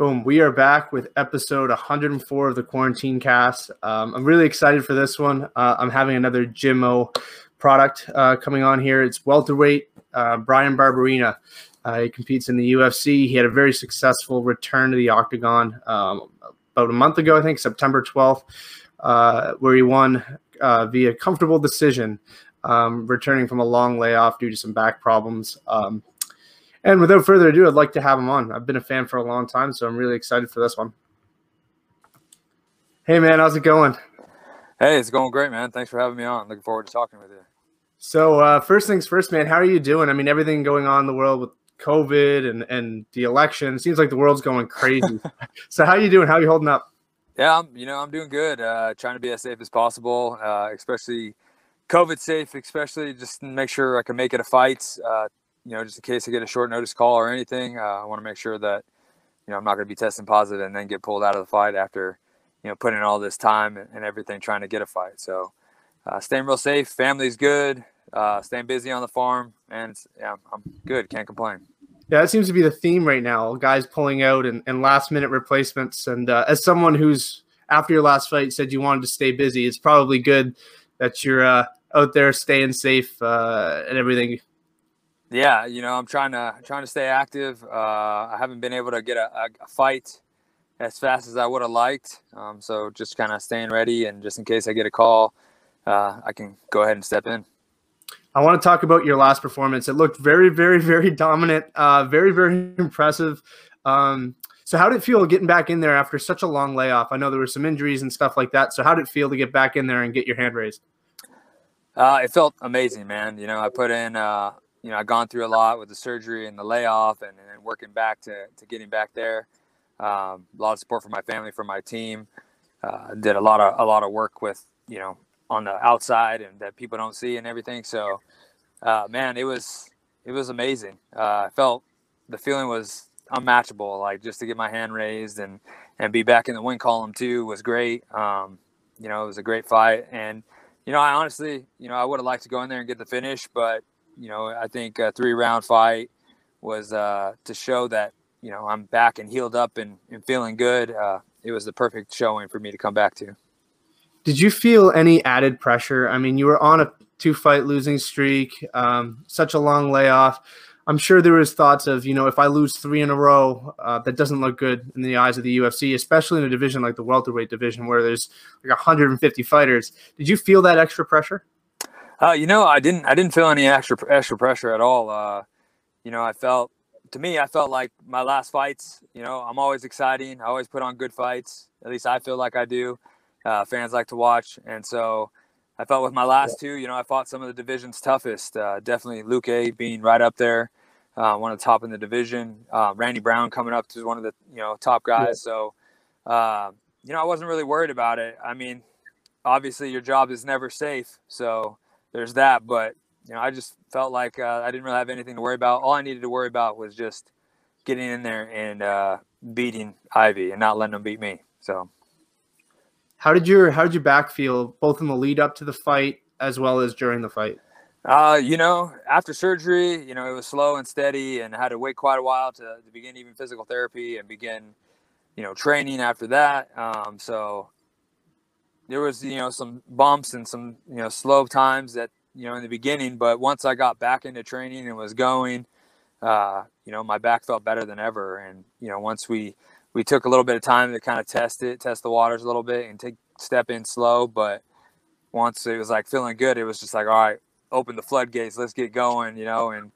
Boom. We are back with episode 104 of the Quarantine Cast. Um, I'm really excited for this one. Uh, I'm having another Jimmo product uh, coming on here. It's welterweight uh, Bryan Barberena. Uh, he competes in the UFC. He had a very successful return to the octagon um, about a month ago, I think, September 12th, uh, where he won uh, via comfortable decision, um, returning from a long layoff due to some back problems. And without further ado, I'd like to have him on. I've been a fan for a long time, so I'm really excited for this one. Hey, man, how's it going? Hey, it's going great, man. Thanks for having me on. Looking forward to talking with you. So, uh, first things first, man, how are you doing? I mean, everything going on in the world with COVID and, and the election, it seems like the world's going crazy. so, how are you doing? How are you holding up? Yeah, I'm, you know, I'm doing good. Uh, trying to be as safe as possible, uh, especially COVID safe, especially just make sure I can make it a fight. Uh, you know, just in case I get a short notice call or anything, uh, I want to make sure that, you know, I'm not going to be testing positive and then get pulled out of the fight after, you know, putting in all this time and, everything trying to get a fight. So, uh, staying real safe, family's good, uh, staying busy on the farm, and yeah, I'm good. Can't complain. Yeah, that seems to be the theme right now. Guys pulling out and, and last minute replacements. And uh, as someone who's after your last fight said you wanted to stay busy, it's probably good that you're uh, out there staying safe uh, and everything yeah, you know, I'm trying to trying to stay active. Uh, I haven't been able to get a, a fight as fast as I would have liked. Um, so just kind of staying ready, and just in case I get a call, uh, I can go ahead and step in. I want to talk about your last performance. It looked very, very, very dominant. Uh, very, very impressive. Um, so how did it feel getting back in there after such a long layoff? I know there were some injuries and stuff like that. So how did it feel to get back in there and get your hand raised? Uh, it felt amazing, man. You know, I put in uh, you know, I've gone through a lot with the surgery and the layoff and, and working back to, to getting back there. Um, a lot of support from my family, from my team. Uh, did a lot of a lot of work with you know on the outside and that people don't see and everything. So, uh, man, it was it was amazing. Uh, I felt the feeling was unmatchable. Like just to get my hand raised and and be back in the win column too was great. Um, you know, it was a great fight and you know, I honestly, you know, I would have liked to go in there and get the finish, but you know, I think a three round fight was uh, to show that you know I'm back and healed up and, and feeling good. Uh, it was the perfect showing for me to come back to. Did you feel any added pressure? I mean, you were on a two fight losing streak, um, such a long layoff. I'm sure there was thoughts of, you know, if I lose three in a row, uh, that doesn't look good in the eyes of the UFC, especially in a division like the welterweight division where there's like 150 fighters. Did you feel that extra pressure? Uh, you know, I didn't. I didn't feel any extra extra pressure at all. Uh, you know, I felt to me, I felt like my last fights. You know, I'm always exciting. I always put on good fights. At least I feel like I do. Uh, fans like to watch, and so I felt with my last two. You know, I fought some of the division's toughest. Uh, definitely A being right up there, uh, one of the top in the division. Uh, Randy Brown coming up to one of the you know top guys. So, uh, you know, I wasn't really worried about it. I mean, obviously your job is never safe, so there's that. But you know, I just felt like uh, I didn't really have anything to worry about. All I needed to worry about was just getting in there and uh, beating Ivy and not letting them beat me. So, how did your how did your back feel both in the lead up to the fight as well as during the fight? Uh, you know, after surgery, you know, it was slow and steady, and I had to wait quite a while to, to begin even physical therapy and begin, you know, training after that. Um, so there was you know some bumps and some you know slow times that you know in the beginning but once i got back into training and was going uh, you know my back felt better than ever. And you know once we we took a little bit of time to kind of test it test the waters a little bit and take step in slow but once it was like feeling good it was just like all right open the floodgates let's get going you know and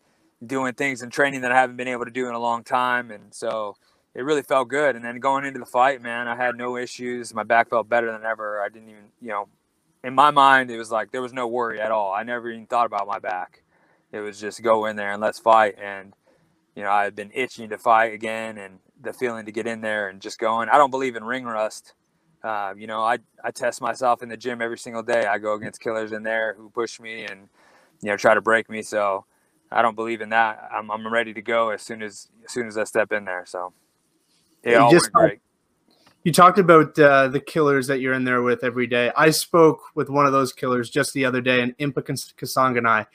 doing things and training that i haven't been able to do in a long time. And so it really felt good. And then going into the fight, man, I had no issues. My back felt better than ever. I didn't even, you know, in my mind, it was like there was no worry at all. I never even thought about my back. It was just go in there and let's fight. And, you know, I had been itching to fight again and the feeling to get in there and just going. I don't believe in ring rust. Uh, you know, I, I test myself in the gym every single day. I go against killers in there who push me and, you know, try to break me. So I don't believe in that. I'm, I'm ready to go as soon as, as soon as I step in there. So. Yeah, you just great. You talked about uh, the killers that you're in there with every day. I spoke with one of those killers just the other day, an Impa Kasanganay.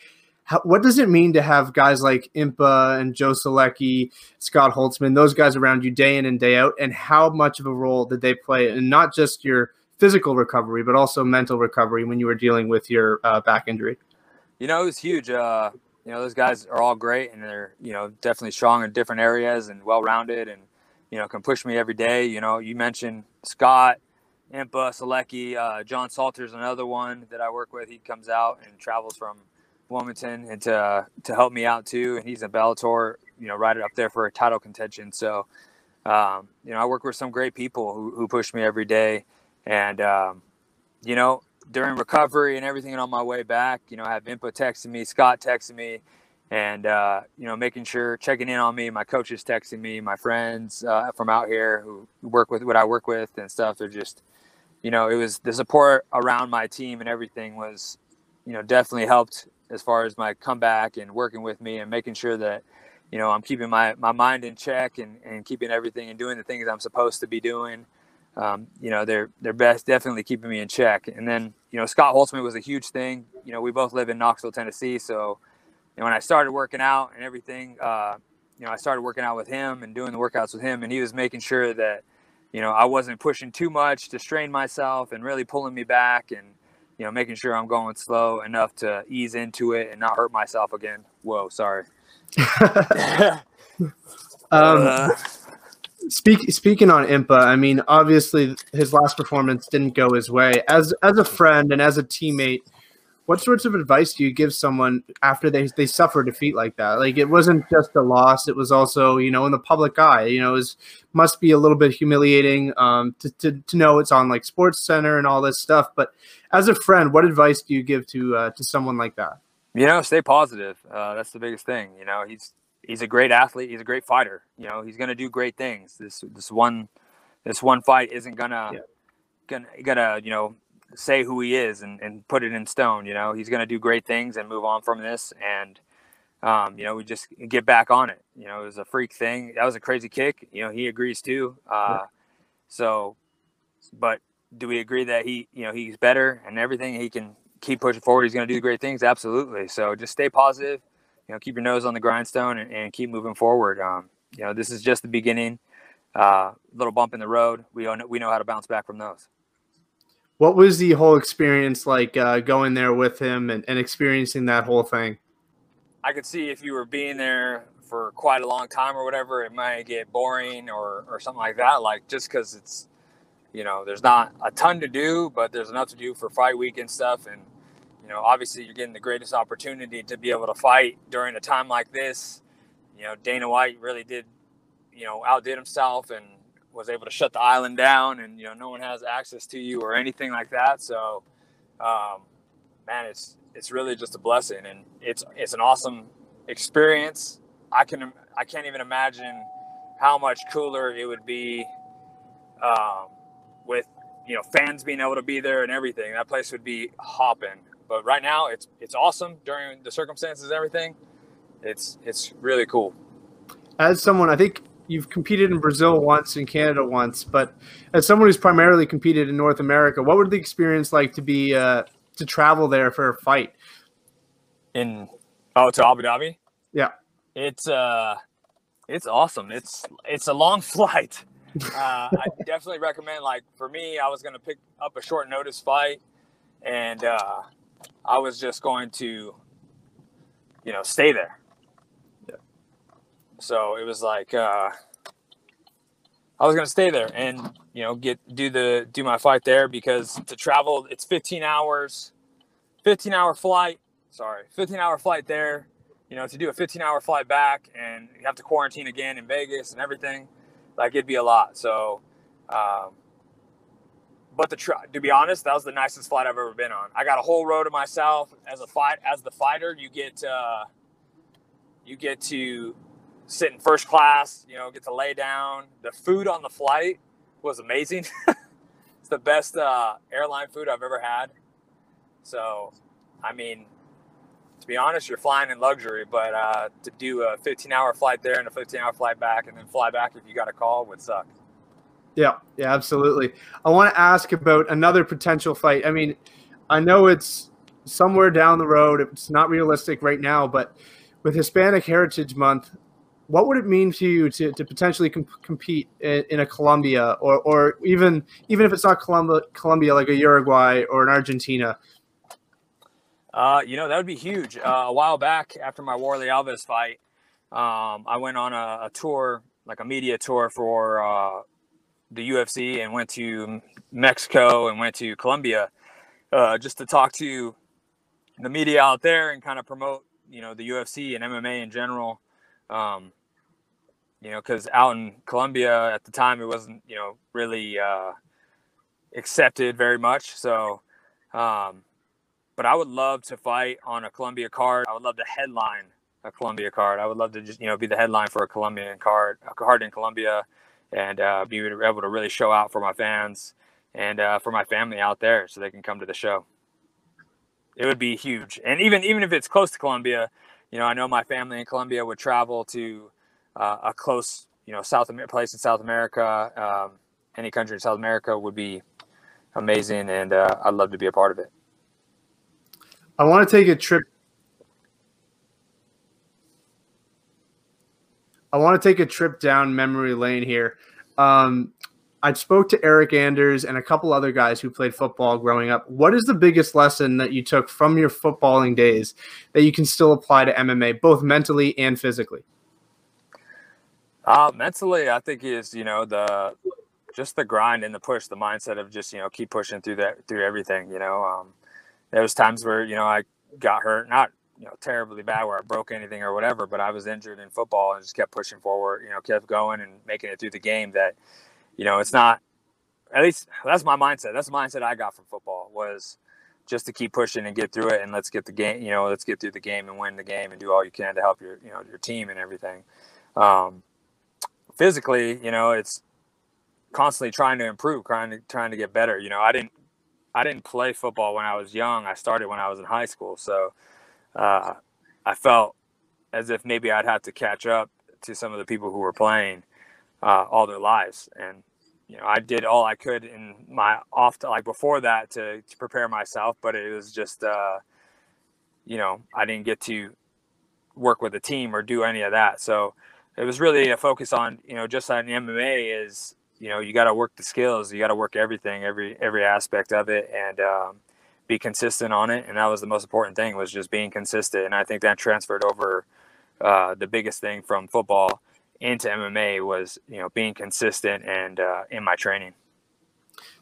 how, what does it mean to have guys like Impa and Joe Solecki, Scott Holtzman, those guys around you day in and day out, and how much of a role did they play in not just your physical recovery, but also mental recovery when you were dealing with your uh, back injury? You know, it was huge. Uh, you know, those guys are all great and they're, you know, definitely strong in different areas and well rounded and, you know, can push me every day. You know, you mentioned Scott, Impa, Solecki, uh, John Salter's another one that I work with. He comes out and travels from Wilmington and to, to help me out too. And he's a Bellator, you know, right up there for a title contention. So, um, you know, I work with some great people who, who push me every day. And, um, you know, during recovery and everything on my way back, you know, I have Impa texting me, Scott texting me, and uh, you know, making sure checking in on me. My coaches texting me, my friends uh, from out here who work with what I work with and stuff. They're just, you know, it was the support around my team and everything was, you know, definitely helped as far as my comeback and working with me and making sure that, you know, I'm keeping my my mind in check and and keeping everything and doing the things I'm supposed to be doing um, you know, they're they're best definitely keeping me in check. And then, you know, Scott Holtzman was a huge thing. You know, we both live in Knoxville, Tennessee, so know, when I started working out and everything, uh, you know, I started working out with him and doing the workouts with him, and he was making sure that, you know, I wasn't pushing too much to strain myself and really pulling me back and, you know, making sure I'm going slow enough to ease into it and not hurt myself again. Whoa, sorry. um, uh, Speak, speaking on Impa, I mean, obviously his last performance didn't go his way. As as a friend and as a teammate, what sorts of advice do you give someone after they they suffer defeat like that? Like it wasn't just a loss; it was also you know in the public eye. You know, it was, must be a little bit humiliating um, to, to to know it's on like Sports Center and all this stuff. But as a friend, what advice do you give to uh, to someone like that? You know, stay positive. Uh, that's the biggest thing. You know, he's he's a great athlete. He's a great fighter. You know, he's gonna do great things. This this one this one fight isn't gonna yeah. gonna gonna you know say who he is and, and put it in stone. You know, he's gonna do great things and move on from this. And um, you know, we just get back on it. You know, it was a freak thing. That was a crazy kick. You know, he agrees too. Uh. So, but do we agree that he, you know, he's better and everything? He can keep pushing forward. He's going to do great things. Absolutely. So just stay positive you know, keep your nose on the grindstone and, and keep moving forward. Um, you know, this is just the beginning. Uh, little bump in the road. We know, we know how to bounce back from those. What was the whole experience like uh, going there with him and, and experiencing that whole thing? I could see if you were being there for quite a long time or whatever, it might get boring or, or something like that. Like just because it's, you know, there's not a ton to do, but there's enough to do for fight week and stuff. And you know, obviously you're getting the greatest opportunity to be able to fight during a time like this. You know, Dana White really did, you know, outdid himself and was able to shut the island down, and you know, no one has access to you or anything like that. So, um, man, it's it's really just a blessing, and it's it's an awesome experience. I can I can't even imagine how much cooler it would be um, with you know fans being able to be there and everything. That place would be hopping. But right now, it's it's awesome during the circumstances and everything. It's it's really cool. As someone, I think you've competed in Brazil once, in Canada once, but as someone who's primarily competed in North America, what would the experience like to be uh, to travel there for a fight? In oh, to Abu Dhabi. Yeah, it's uh, it's awesome. It's it's a long flight. Uh, I definitely recommend. Like for me, I was gonna pick up a short notice fight, and uh, I was just going to, you know, stay there. So it was like uh, I was gonna stay there and you know get do the do my fight there because to travel it's 15 hours, 15 hour flight. Sorry, 15 hour flight there. You know, to do a 15 hour flight back and you have to quarantine again in Vegas and everything, like it'd be a lot. So um, but the to be honest, that was the nicest flight I've ever been on. I got a whole row to myself. As a fight, as the fighter, you get uh, you get to sit in first class. You know, get to lay down. The food on the flight was amazing. it's the best uh, airline food I've ever had. So, I mean, to be honest, you're flying in luxury, but uh, to do a 15 hour flight there and a 15 hour flight back and then fly back if you got a call would suck. Yeah, yeah, absolutely. I want to ask about another potential fight. I mean, I know it's somewhere down the road. It's not realistic right now, but with Hispanic Heritage Month, what would it mean to you to, to potentially compete in, in, a Colombia or, or even even if it's not Colombia, Colombia like a Uruguay or an Argentina? Uh, you know that would be huge. Uh, a while back, after my Warley Alves fight, um, I went on a, a, tour, like a media tour for uh, the UFC, and went to Mexico and went to Colombia uh, just to talk to the media out there and kind of promote, you know, the UFC and MMA in general. Um, you know, because out in Colombia at the time it wasn't, you know, really uh, accepted very much. So, um, but I would love to fight on a Colombia card. I would love to headline a Colombia card. I would love to just, you know, be the headline for a Colombian card, a card in Colombia, and uh, be able to really show out for my fans and uh, for my family out there, so they can come to the show. It would be huge, and even even if it's close to Colombia, you know, I know my family in Colombia would travel to uh, a close, you know, South America place in South America, um, any country in South America would be amazing, and uh, I'd love to be a part of it. I want to take a trip. I want to take a trip down memory lane here. Um, I spoke to Eric Anders and a couple other guys who played football growing up. What is the biggest lesson that you took from your footballing days that you can still apply to MMA, both mentally and physically? Uh, mentally, I think is you know the just the grind and the push, the mindset of just you know keep pushing through that through everything. You know, um, there was times where you know I got hurt, not you know terribly bad where I broke anything or whatever, but I was injured in football and just kept pushing forward. You know, kept going and making it through the game. That you know, it's not. At least that's my mindset. That's the mindset I got from football was just to keep pushing and get through it and let's get the game. You know, let's get through the game and win the game and do all you can to help your you know your team and everything. Um, physically, you know, it's constantly trying to improve, trying to trying to get better. You know, I didn't I didn't play football when I was young. I started when I was in high school, so uh, I felt as if maybe I'd have to catch up to some of the people who were playing uh, all their lives. And you know, I did all I could in my off to, like before that to, to prepare myself, but it was just uh, you know I didn't get to work with a team or do any of that. So it was really a focus on you know just on MMA is you know you got to work the skills, you got to work everything, every every aspect of it, and um, be consistent on it. And that was the most important thing was just being consistent. And I think that transferred over. Uh, the biggest thing from football into MMA was you know being consistent and uh, in my training.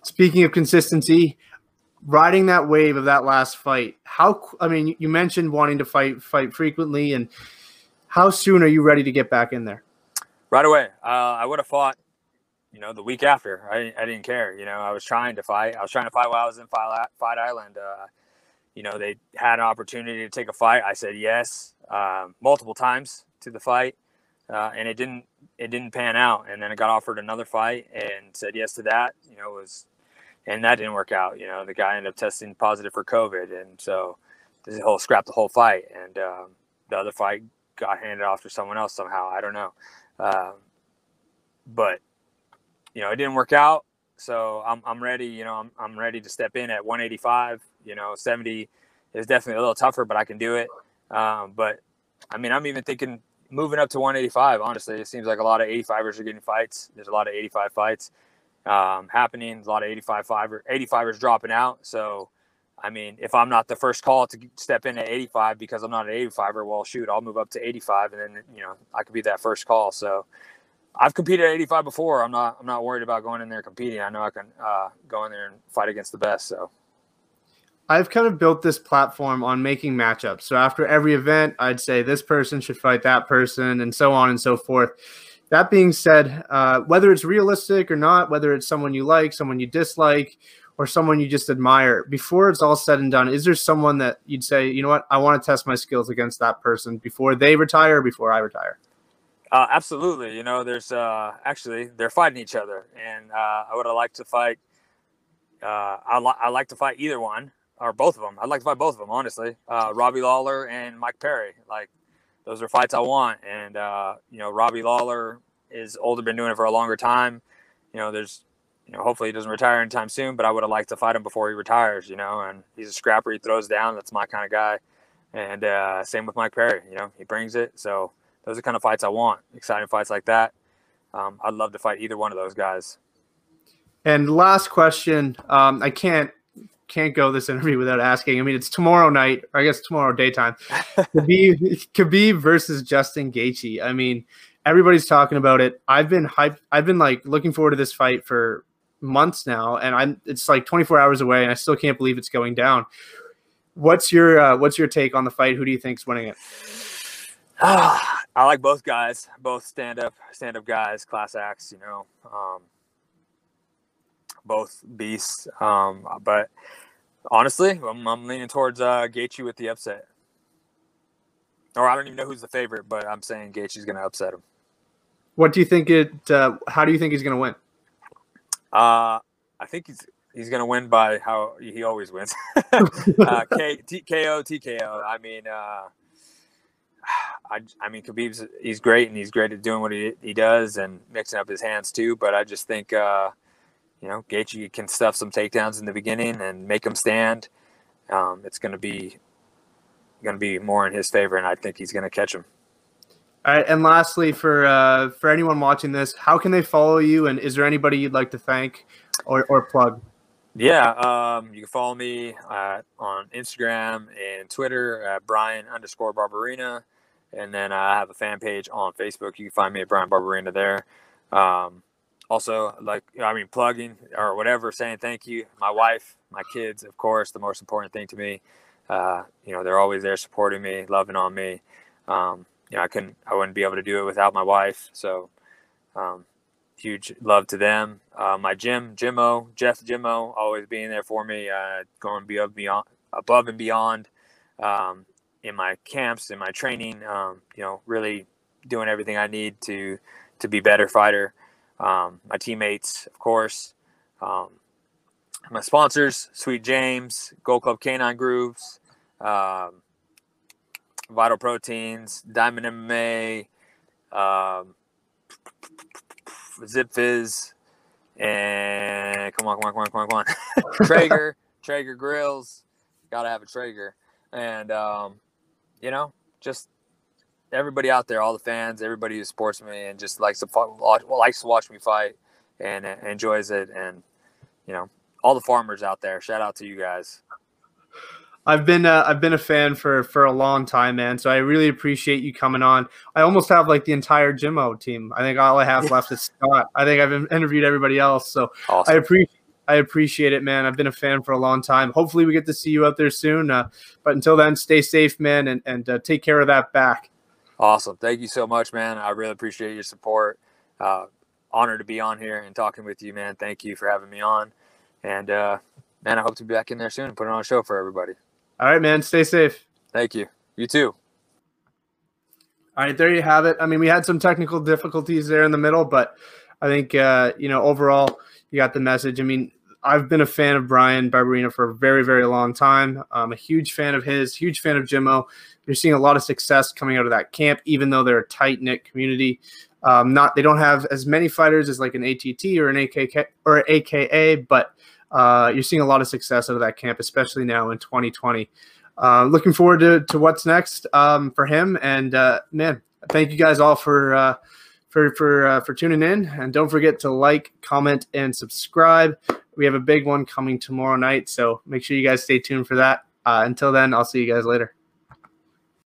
Speaking of consistency, riding that wave of that last fight, how I mean, you mentioned wanting to fight fight frequently and how soon are you ready to get back in there? Right away. Uh, I would have fought, you know, the week after. I, I didn't care. You know, I was trying to fight. I was trying to fight while I was in Fight, Island. Uh, you know, they had an opportunity to take a fight. I said yes um, multiple times to the fight, uh, and it didn't it didn't pan out. And then I got offered another fight and said yes to that. You know, was and that didn't work out. You know, the guy ended up testing positive for COVID, and so the whole scrapped the whole fight. And um, the other fight got handed off to someone else somehow. I don't know. Um, but you know, it didn't work out. So I'm, I'm ready, you know, I'm, I'm ready to step in at 185, you know, 70 is definitely a little tougher, but I can do it. Um, but I mean, I'm even thinking moving up to 185, honestly, it seems like a lot of 85ers are getting fights. There's a lot of 85 fights um, happening. A lot of 85 85ers dropping out. So I mean, if I'm not the first call to step in at 85 because I'm not an 85er, well, shoot, I'll move up to 85, and then you know I could be that first call. So I've competed at 85 before. I'm not I'm not worried about going in there competing. I know I can uh, go in there and fight against the best. So I've kind of built this platform on making matchups. So after every event, I'd say this person should fight that person, and so on and so forth. That being said, uh, whether it's realistic or not, whether it's someone you like, someone you dislike, or someone you just admire. Before it's all said and done is there someone that you'd say you know what? I want to test my skills against that person before they retire before i retire? Uh, absolutely. You know there's uh, actually they're fighting each other and uh, i would have liked to fight uh, I, li- I like to fight either one or both of them i'd like to fight both of them honestly. Uh, robbie lawler and mike perry. Like those are fights i want and uh, you know robbie lawler is older been doing it for a longer time. You know there's you know, hopefully he doesn't retire anytime soon. But I would have liked to fight him before he retires. You know, and he's a scrapper. He throws down. That's my kind of guy. And uh, same with Mike Perry. You know, he brings it. So those are kind of fights I want. Exciting fights like that. Um, I'd love to fight either one of those guys. And last question, um, I can't can't go this interview without asking. I mean, it's tomorrow night, I guess tomorrow daytime. Khabib, Khabib versus Justin Gaethje. I mean, everybody's talking about it. I've been hyped. I've been like looking forward to this fight for months now, and I'm. It's like 24 hours away, and I still can't believe it's going down. What's your uh, What's your take on the fight? Who do you think's winning it? Ah, I like both guys, both stand up, stand up guys, class acts. You know, um, both beasts. Um, but honestly, I'm, I'm leaning towards uh, Gaethje with the upset. Or I don't even know who's the favorite, but I'm saying Gaethje's going to upset him. What do you think it? Uh, how do you think he's going to win? Uh, I think he's he's going to win by how he always wins. uh, K, T, KO, TKO. I mean, uh, I, I mean, Khabib's he's great and he's great at doing what he, he does and mixing up his hands too. But I just think uh, you know, Gaethje can stuff some takedowns in the beginning and make him stand. Um, it's going to be going to be more in his favor, and I think he's going to catch him. All right, and lastly, for uh, for anyone watching this, how can they follow you? And is there anybody you'd like to thank or, or plug? Yeah, um, you can follow me uh, on Instagram and Twitter at Bryan underscore Barberena, and then I have a fan page on Facebook. You can find me at Bryan Barberena there. Um, also like i mean plugging or whatever saying thank you my wife my kids of course the most important thing to me uh, you know they're always there supporting me loving on me um, you know i couldn't i wouldn't be able to do it without my wife so um, huge love to them uh, my gym jimmo jeff jimmo always being there for me uh, going above, beyond, above and beyond um, in my camps in my training um, you know really doing everything i need to to be better fighter um, my teammates, of course, um, my sponsors, Sweet James, Gold Club Canine Grooves. um, Vital Proteins, Diamond MMA, um, Zipfizz, and come on, come on, come on, come on, come on, Traeger, Traeger Grills, gotta have a Traeger, and um, you know, just everybody out there, all the fans, everybody who supports me and just likes to watch, likes to watch me fight and enjoys it, and you know, all the farmers out there. Shout out to you guys. I've been uh, I've been a fan for for a long time, man. So I really appreciate you coming on. I almost have like the entire Jimmo team. I think all I have left is Scott. I think I've interviewed everybody else. So awesome. I appreciate I appreciate it, man. I've been a fan for a long time. Hopefully, we get to see you out there soon. Uh, but until then, stay safe, man, and and uh, take care of that back. Awesome. Thank you so much, man. I really appreciate your support. Uh, honored to be on here and talking with you, man. Thank you for having me on. And, uh, man, I hope to be back in there soon and put on a show for everybody. All right, man. Stay safe. Thank you. You too. All right, there you have it. I mean, we had some technical difficulties there in the middle, but I think, uh, you know, overall, you got the message. I mean, I've been a fan of Bryan Barberena for a very, very long time. I'm a huge fan of his, huge fan of Jimmo. You're seeing a lot of success coming out of that camp, even though they're a tight knit community. Um, not they don't have as many fighters as like an ATT or an AKK or AKA, but uh, you're seeing a lot of success out of that camp, especially now in 2020. Uh, looking forward to, to what's next um, for him. And uh, man, thank you guys all for uh, for for uh, for tuning in. And don't forget to like, comment, and subscribe. We have a big one coming tomorrow night, so make sure you guys stay tuned for that. Uh, until then, I'll see you guys later.